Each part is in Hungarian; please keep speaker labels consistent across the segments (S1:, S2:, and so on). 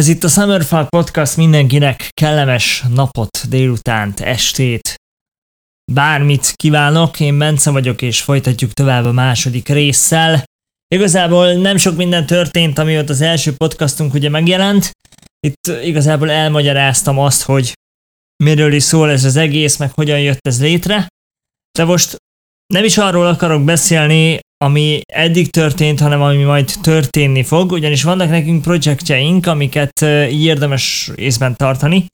S1: Ez itt a Summerfall Podcast mindenkinek kellemes napot, délutánt, estét, bármit kívánok. Én Bence vagyok, és folytatjuk tovább a második résszel. Igazából nem sok minden történt, amióta az első podcastunk ugye megjelent. Itt igazából elmagyaráztam azt, hogy miről is szól ez az egész, meg hogyan jött ez létre. De most nem is arról akarok beszélni, ami eddig történt, hanem ami majd történni fog, ugyanis vannak nekünk projektjeink, amiket érdemes észben tartani.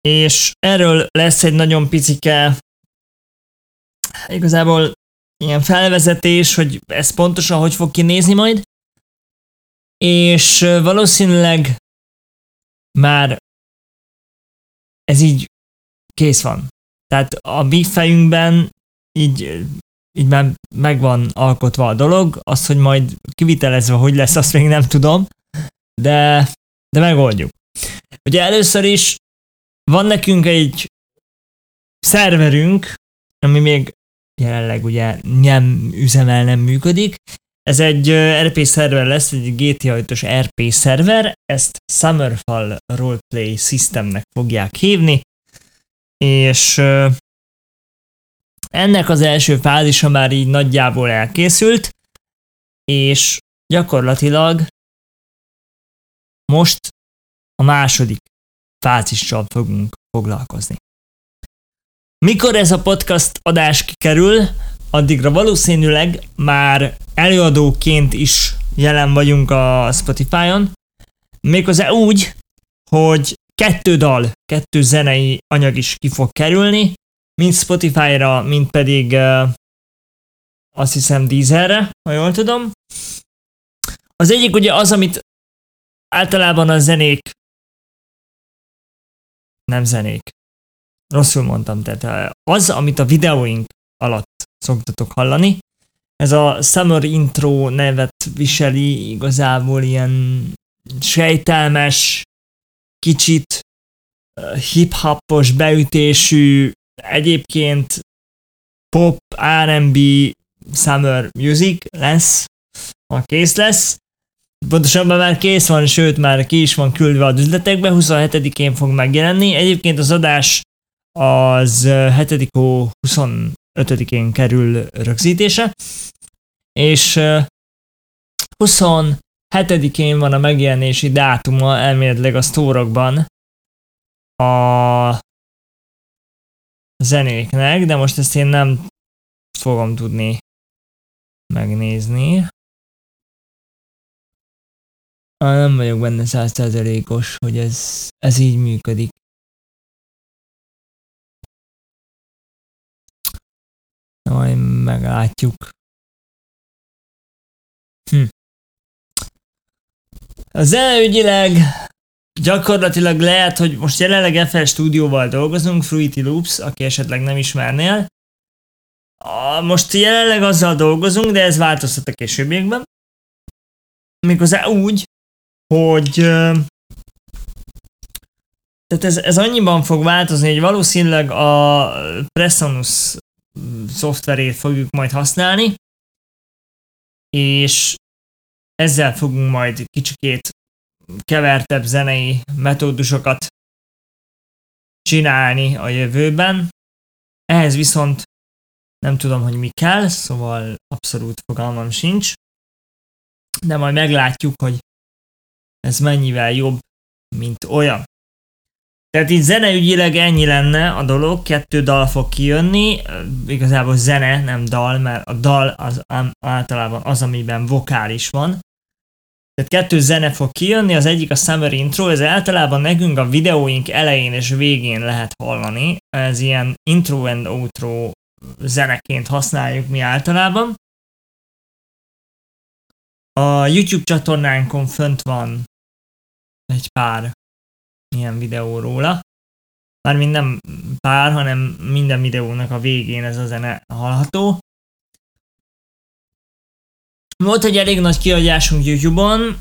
S1: És erről lesz egy nagyon picike, igazából ilyen felvezetés, hogy ez pontosan hogy fog kinézni majd. És valószínűleg már ez így kész van. Tehát a mi fejünkben így, így már megvan alkotva a dolog, az, hogy majd kivitelezve hogy lesz, azt még nem tudom, de, de megoldjuk. Ugye először is van nekünk egy szerverünk, ami még jelenleg ugye nem üzemel, nem működik. Ez egy RP szerver lesz, egy GTA 5-ös RP szerver, ezt Summerfall Roleplay Systemnek fogják hívni, és ennek az első fázisa már így nagyjából elkészült, és gyakorlatilag most a második fázissal fogunk foglalkozni. Mikor ez a podcast adás kikerül, addigra valószínűleg már előadóként is jelen vagyunk a Spotify-on, méghozzá úgy, hogy kettő dal, kettő zenei anyag is ki fog kerülni, mind Spotify-ra, mind pedig uh, azt hiszem Deezerre, ha jól tudom. Az egyik ugye az, amit általában a zenék nem zenék. Rosszul mondtam, tehát az, amit a videóink alatt szoktatok hallani, ez a Summer Intro nevet viseli, igazából ilyen sejtelmes, kicsit hip-hopos beütésű Egyébként pop, R&B, summer music lesz, ha kész lesz. Pontosabban már kész van, sőt már ki is van küldve a üzletekbe, 27-én fog megjelenni. Egyébként az adás az 7. 25-én kerül rögzítése, és 27-én van a megjelenési dátuma elméletileg a sztórokban a zenéknek, de most ezt én nem fogom tudni megnézni. Nem vagyok benne százszerzelékos, hogy ez, ez így működik. Majd meglátjuk. Hm. A zeneügyileg gyakorlatilag lehet, hogy most jelenleg FL stúdióval dolgozunk, Fruity Loops, aki esetleg nem ismernél. Most jelenleg azzal dolgozunk, de ez változtat a későbbiekben. Méghozzá úgy, hogy tehát ez, ez annyiban fog változni, hogy valószínűleg a Presonus szoftverét fogjuk majd használni, és ezzel fogunk majd kicsikét kevertebb zenei metódusokat csinálni a jövőben. Ehhez viszont nem tudom, hogy mi kell, szóval abszolút fogalmam sincs. De majd meglátjuk, hogy ez mennyivel jobb, mint olyan. Tehát itt zeneügyileg ennyi lenne a dolog, kettő dal fog kijönni, igazából zene, nem dal, mert a dal az általában az, amiben vokális van, tehát kettő zene fog kijönni, az egyik a Summer Intro, ez általában nekünk a videóink elején és végén lehet hallani. Ez ilyen intro and outro zeneként használjuk mi általában. A YouTube csatornánkon fönt van egy pár ilyen videó róla. Mármint nem pár, hanem minden videónak a végén ez a zene hallható. Volt egy elég nagy kiadásunk YouTube-on,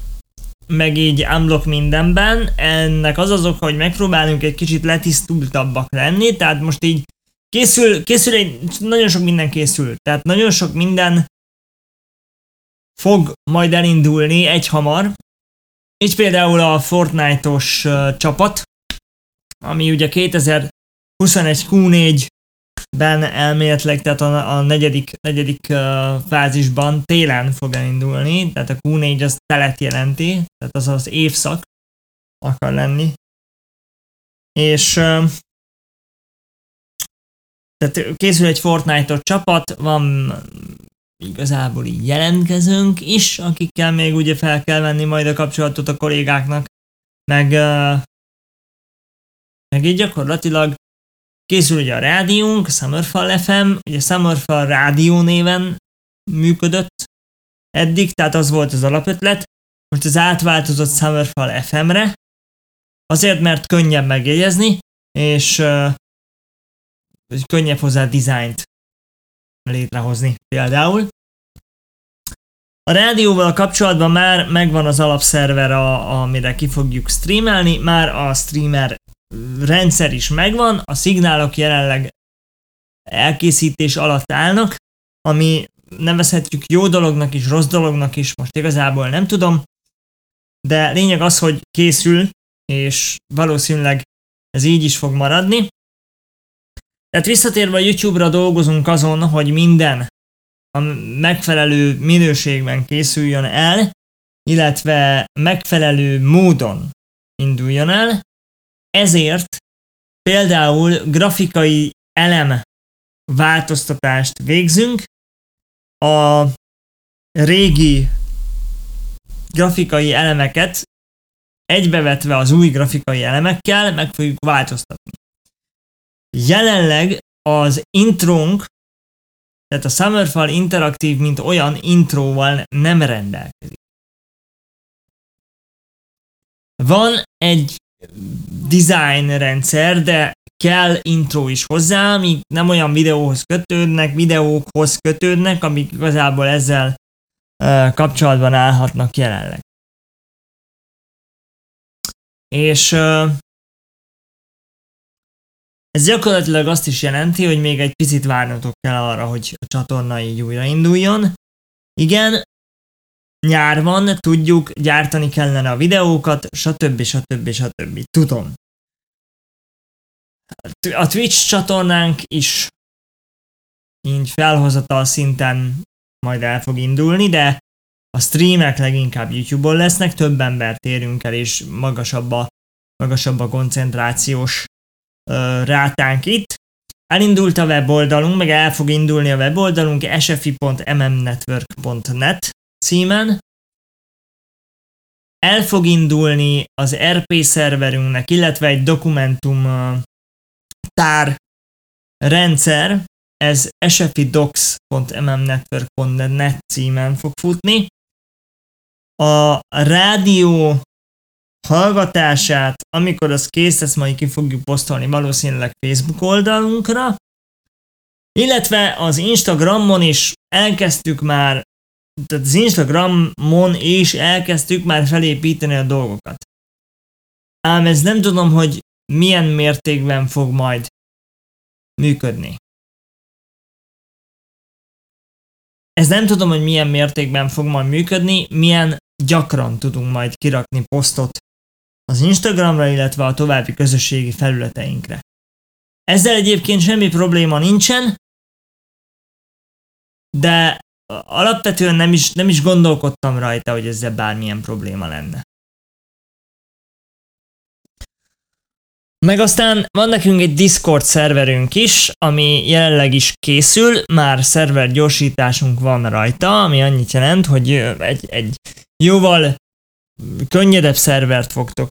S1: meg így unblock mindenben. Ennek az az oka, hogy megpróbálunk egy kicsit letisztultabbak lenni, tehát most így készül, készül egy, nagyon sok minden készül, tehát nagyon sok minden fog majd elindulni egy hamar, Így például a Fortnite-os uh, csapat, ami ugye 2021 Q4-ben elméletileg, tehát a, a negyedik, negyedik uh, fázisban télen fog elindulni, tehát a Q4 az telet jelenti, tehát az az évszak akar lenni. És uh, tehát készül egy Fortnite-os csapat, van igazából így jelentkezünk is, akikkel még ugye fel kell venni majd a kapcsolatot a kollégáknak, meg, meg így gyakorlatilag készül ugye a rádiónk, a Summerfall FM, ugye Summerfall rádió néven működött eddig, tehát az volt az alapötlet, most az átváltozott Summerfall FM-re, azért, mert könnyebb megjegyezni, és uh, könnyebb hozzá dizájnt létrehozni például. A rádióval kapcsolatban már megvan az alapszerver, a, amire ki fogjuk streamelni, már a streamer rendszer is megvan, a szignálok jelenleg elkészítés alatt állnak, ami nevezhetjük jó dolognak is, rossz dolognak is, most igazából nem tudom, de lényeg az, hogy készül, és valószínűleg ez így is fog maradni. Tehát visszatérve a YouTube-ra dolgozunk azon, hogy minden a megfelelő minőségben készüljön el, illetve megfelelő módon induljon el, ezért például grafikai elem változtatást végzünk, a régi grafikai elemeket egybevetve az új grafikai elemekkel meg fogjuk változtatni. Jelenleg az intrónk, tehát a Summerfall interaktív, mint olyan intróval nem rendelkezik. Van egy design rendszer, de kell intro is hozzá, amik nem olyan videóhoz kötődnek, videókhoz kötődnek, amik igazából ezzel uh, kapcsolatban állhatnak jelenleg. És uh, ez gyakorlatilag azt is jelenti, hogy még egy picit várnotok kell arra, hogy a csatorna így újrainduljon. Igen, nyár van, tudjuk, gyártani kellene a videókat, stb. stb. stb. Tudom. A Twitch csatornánk is így felhozatal szinten majd el fog indulni, de a streamek leginkább YouTube-on lesznek, több embert érünk el, és magasabb a, magasabb a koncentrációs rátánk itt. Elindult a weboldalunk, meg el fog indulni a weboldalunk sfi.mmnetwork.net címen. El fog indulni az RP szerverünknek, illetve egy dokumentum tár rendszer, ez sfidocs.mmnetwork.net címen fog futni. A rádió hallgatását, amikor az kész lesz, majd ki fogjuk posztolni valószínűleg Facebook oldalunkra, illetve az Instagramon is elkezdtük már, tehát az Instagramon is elkezdtük már felépíteni a dolgokat. Ám ez nem tudom, hogy milyen mértékben fog majd működni. Ez nem tudom, hogy milyen mértékben fog majd működni, milyen gyakran tudunk majd kirakni posztot az Instagramra, illetve a további közösségi felületeinkre. Ezzel egyébként semmi probléma nincsen, de alapvetően nem is, nem is gondolkodtam rajta, hogy ezzel bármilyen probléma lenne. Meg aztán van nekünk egy Discord szerverünk is, ami jelenleg is készül, már szerver gyorsításunk van rajta, ami annyit jelent, hogy egy, egy jóval könnyedebb szervert fogtok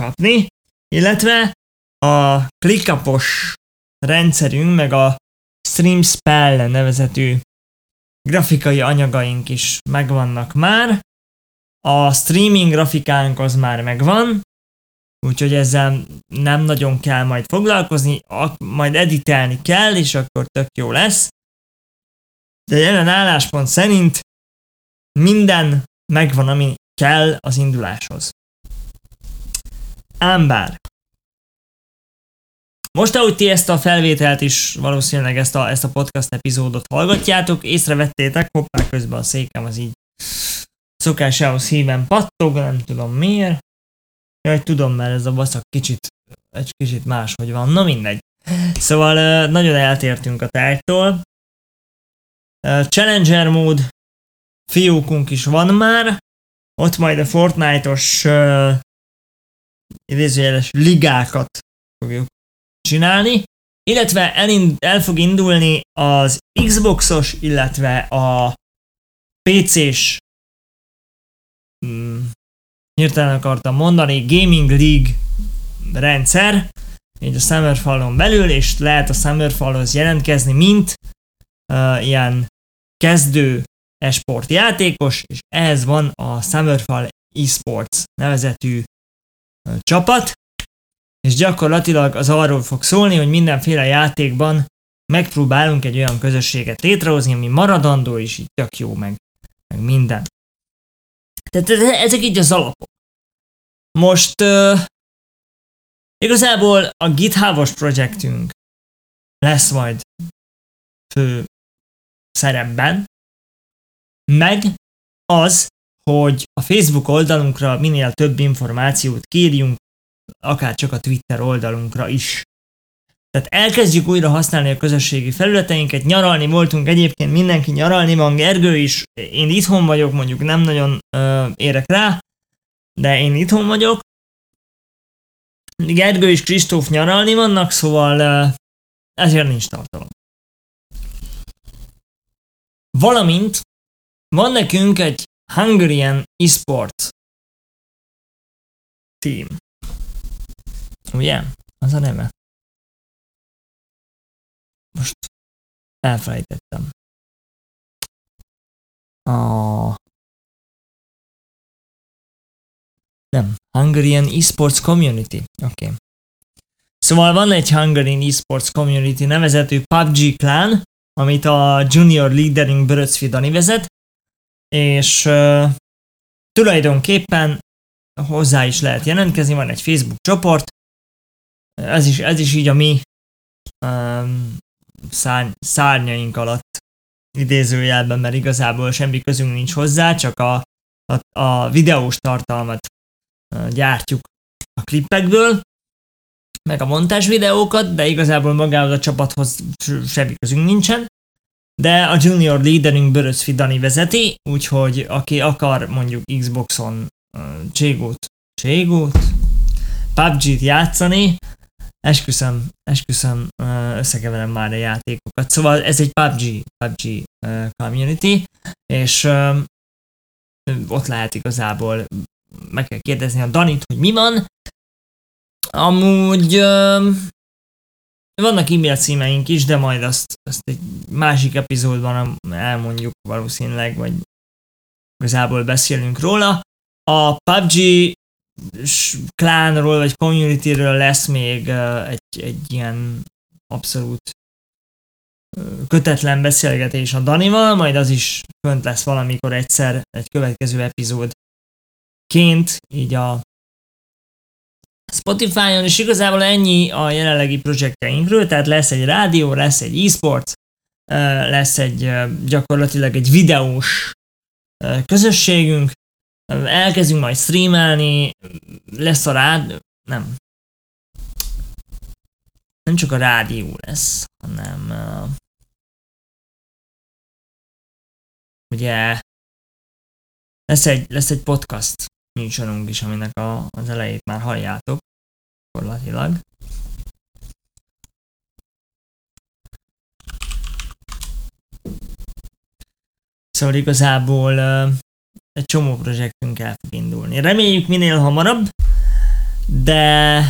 S1: kapni, illetve a ClickUpos rendszerünk, meg a Stream Spell nevezetű grafikai anyagaink is megvannak már. A streaming grafikánk az már megvan, úgyhogy ezzel nem nagyon kell majd foglalkozni, majd editelni kell, és akkor tök jó lesz. De jelen álláspont szerint minden megvan, ami kell az induláshoz. Ám bár. Most, ahogy ti ezt a felvételt is, valószínűleg ezt a, ezt a podcast epizódot hallgatjátok, észrevettétek, hoppá, közben a székem az így szokásához híven pattog, nem tudom miért. Jaj, tudom, mert ez a baszak kicsit, egy kicsit máshogy van, na mindegy. Szóval nagyon eltértünk a tárgytól. Challenger mód, fiúkunk is van már, ott majd a Fortnite-os uh, idézőjeles ligákat fogjuk csinálni, illetve elind, el fog indulni az Xboxos, illetve a PC-s hmm, hirtelen akartam mondani, Gaming League rendszer, így a Summerfallon belül, és lehet a Summerfallhoz jelentkezni, mint uh, ilyen kezdő esport játékos, és ehhez van a Summerfall eSports nevezetű uh, csapat, és gyakorlatilag az arról fog szólni, hogy mindenféle játékban megpróbálunk egy olyan közösséget létrehozni, ami maradandó, és így tök jó, meg, meg minden. Tehát ezek így az alapok. Most uh, igazából a GitHub-os projektünk lesz majd fő szerepben, meg az, hogy a Facebook oldalunkra minél több információt kérjünk, akár csak a Twitter oldalunkra is. Tehát elkezdjük újra használni a közösségi felületeinket, nyaralni voltunk egyébként, mindenki nyaralni van, Gergő is, én itthon vagyok, mondjuk nem nagyon ö, érek rá, de én itthon vagyok. Gergő és Kristóf nyaralni vannak, szóval ö, ezért nincs tartalom. Valamint van nekünk egy Hungarian eSport team. Ugye? Az a neve. Most elfelejtettem. A... Nem, Hungarian Esports Community. Oké. Okay. Szóval van egy Hungarian Esports Community nevezetű PUBG Clan, amit a Junior Leadering Böröcfi Dani vezet, és uh, tulajdonképpen hozzá is lehet jelentkezni, van egy Facebook csoport, ez is, ez is így a mi um, szárny, szárnyaink alatt idézőjelben, mert igazából semmi közünk nincs hozzá, csak a, a, a videós tartalmat uh, gyártjuk a klippekből, meg a montás videókat, de igazából magához a csapathoz semmi közünk nincsen. De a junior leaderünk Börös Dani vezeti, úgyhogy aki akar mondjuk Xboxon uh, Cségót, Cségót, PUBG-t játszani, esküszöm, esküszöm, összekeverem már a játékokat. Szóval ez egy PUBG, PUBG community, és ott lehet igazából meg kell kérdezni a Danit, hogy mi van. Amúgy vannak e-mail címeink is, de majd azt, azt egy másik epizódban elmondjuk valószínűleg, vagy igazából beszélünk róla. A PUBG klánról vagy communityről lesz még egy, egy ilyen abszolút kötetlen beszélgetés a Danival, majd az is fönt lesz valamikor egyszer egy következő epizód ként, így a Spotify-on, és igazából ennyi a jelenlegi projektjeinkről, tehát lesz egy rádió, lesz egy e-sport, lesz egy gyakorlatilag egy videós közösségünk, elkezdünk majd streamelni, lesz a rád... nem. Nem csak a rádió lesz, hanem uh, ugye lesz egy, lesz egy podcast műsorunk is, aminek a, az elejét már halljátok, gyakorlatilag. Szóval igazából uh, egy csomó projektünk el fog indulni. Reméljük minél hamarabb, de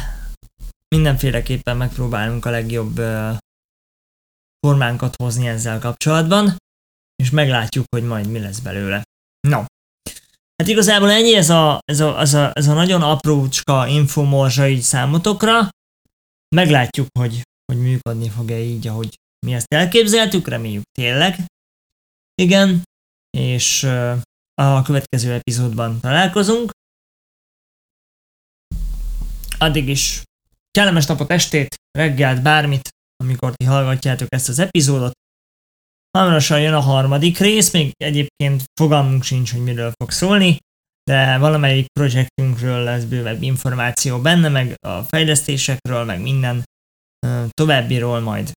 S1: mindenféleképpen megpróbálunk a legjobb formánkat hozni ezzel kapcsolatban, és meglátjuk, hogy majd mi lesz belőle. No. Hát igazából ennyi ez a, ez a, ez a, ez a nagyon aprócska infomorzsa így számotokra. Meglátjuk, hogy, hogy működni fog-e így, ahogy mi ezt elképzeltük, reméljük tényleg. Igen, és a következő epizódban találkozunk. Addig is kellemes napot, estét, reggelt, bármit, amikor ti hallgatjátok ezt az epizódot. Hamarosan jön a harmadik rész, még egyébként fogalmunk sincs, hogy miről fog szólni, de valamelyik projektünkről lesz bővebb információ benne, meg a fejlesztésekről, meg minden továbbiról majd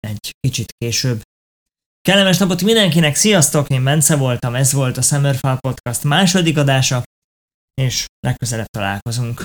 S1: egy kicsit később. Kellemes napot mindenkinek, sziasztok, én Bence voltam, ez volt a Summerfall Podcast második adása, és legközelebb találkozunk.